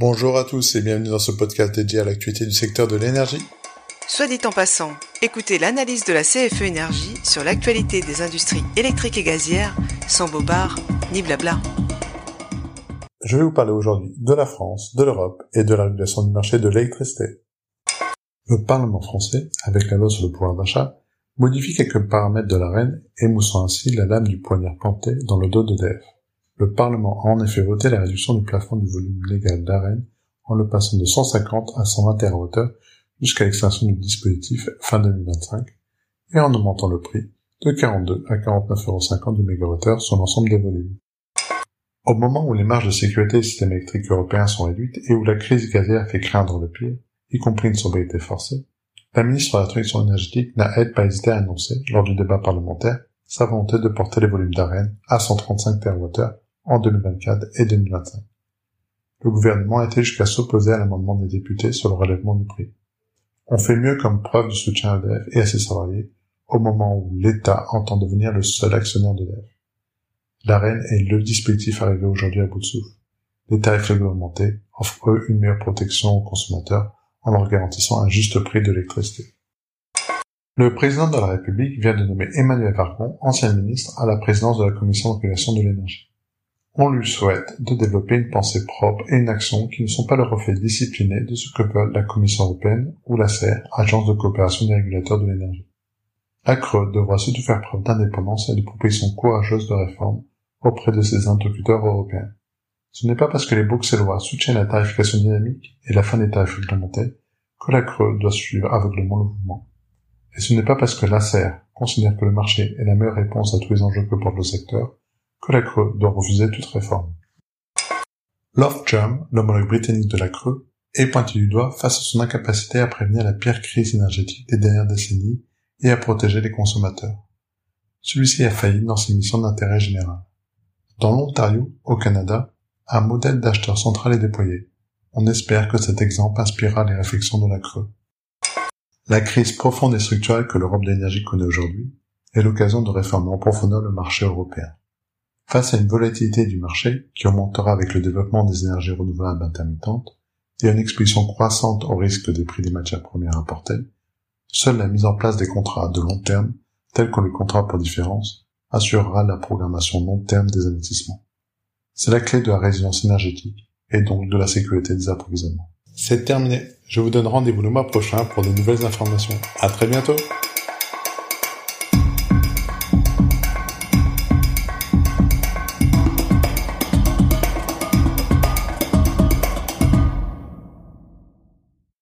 Bonjour à tous et bienvenue dans ce podcast dédié à l'actualité du secteur de l'énergie. Soit dit en passant, écoutez l'analyse de la CFE Énergie sur l'actualité des industries électriques et gazières, sans bobard ni blabla. Je vais vous parler aujourd'hui de la France, de l'Europe et de la régulation du marché de l'électricité. Le Parlement français, avec la loi sur le pouvoir d'achat, modifie quelques paramètres de la reine, émoussant ainsi la lame du poignard planté dans le dos d'EDF. Le Parlement a en effet voté la réduction du plafond du volume légal d'AREN en le passant de 150 à 120 TWh jusqu'à l'extinction du dispositif fin 2025 et en augmentant le prix de 42 à 49,50 euros du mégawattheure sur l'ensemble des volumes. Au moment où les marges de sécurité des systèmes électriques européens sont réduites et où la crise gazière fait craindre le pire, y compris une sobriété forcée, la ministre de la Transition énergétique n'a pas hésité à annoncer, lors du débat parlementaire, sa volonté de porter les volumes d'AREN à 135 TWh en 2024 et 2025. Le gouvernement a été jusqu'à s'opposer à l'amendement des députés sur le relèvement du prix. On fait mieux comme preuve du soutien à EDF et à ses salariés au moment où l'État entend devenir le seul actionnaire d'EDF. L'AREN est le dispositif arrivé aujourd'hui à bout de souffle. Les tarifs réglementés offrent eux une meilleure protection aux consommateurs en leur garantissant un juste prix de l'électricité. Le président de la République vient de nommer Emmanuel Vargon, ancien ministre, à la présidence de la Commission de régulation de l'énergie. On lui souhaite de développer une pensée propre et une action qui ne sont pas le reflet discipliné de ce que veut la Commission européenne ou la CER, Agence de coopération des régulateurs de l'énergie. La devra surtout faire preuve d'indépendance et de propositions courageuses de réforme auprès de ses interlocuteurs européens. Ce n'est pas parce que les Bruxellois soutiennent la tarification dynamique et la fin des tarifs réglementés que la CRE doit suivre aveuglement le mouvement. Et ce n'est pas parce que l'ACER considère que le marché est la meilleure réponse à tous les enjeux que porte le secteur que la Creux doit refuser toute réforme. Jam, l'homologue britannique de la Creux, est pointé du doigt face à son incapacité à prévenir la pire crise énergétique des dernières décennies et à protéger les consommateurs. Celui-ci a failli dans ses missions d'intérêt général. Dans l'Ontario, au Canada, un modèle d'acheteur central est déployé. On espère que cet exemple inspirera les réflexions de la Creux. La crise profonde et structurelle que l'Europe de l'énergie connaît aujourd'hui est l'occasion de réformer en profondeur le marché européen. Face à une volatilité du marché qui augmentera avec le développement des énergies renouvelables intermittentes et une exposition croissante au risque des prix des matières premières importées, seule la mise en place des contrats de long terme, tels que les contrats pour différence, assurera la programmation long terme des investissements. C'est la clé de la résilience énergétique et donc de la sécurité des approvisionnements. C'est terminé. Je vous donne rendez-vous le mois prochain pour de nouvelles informations. À très bientôt!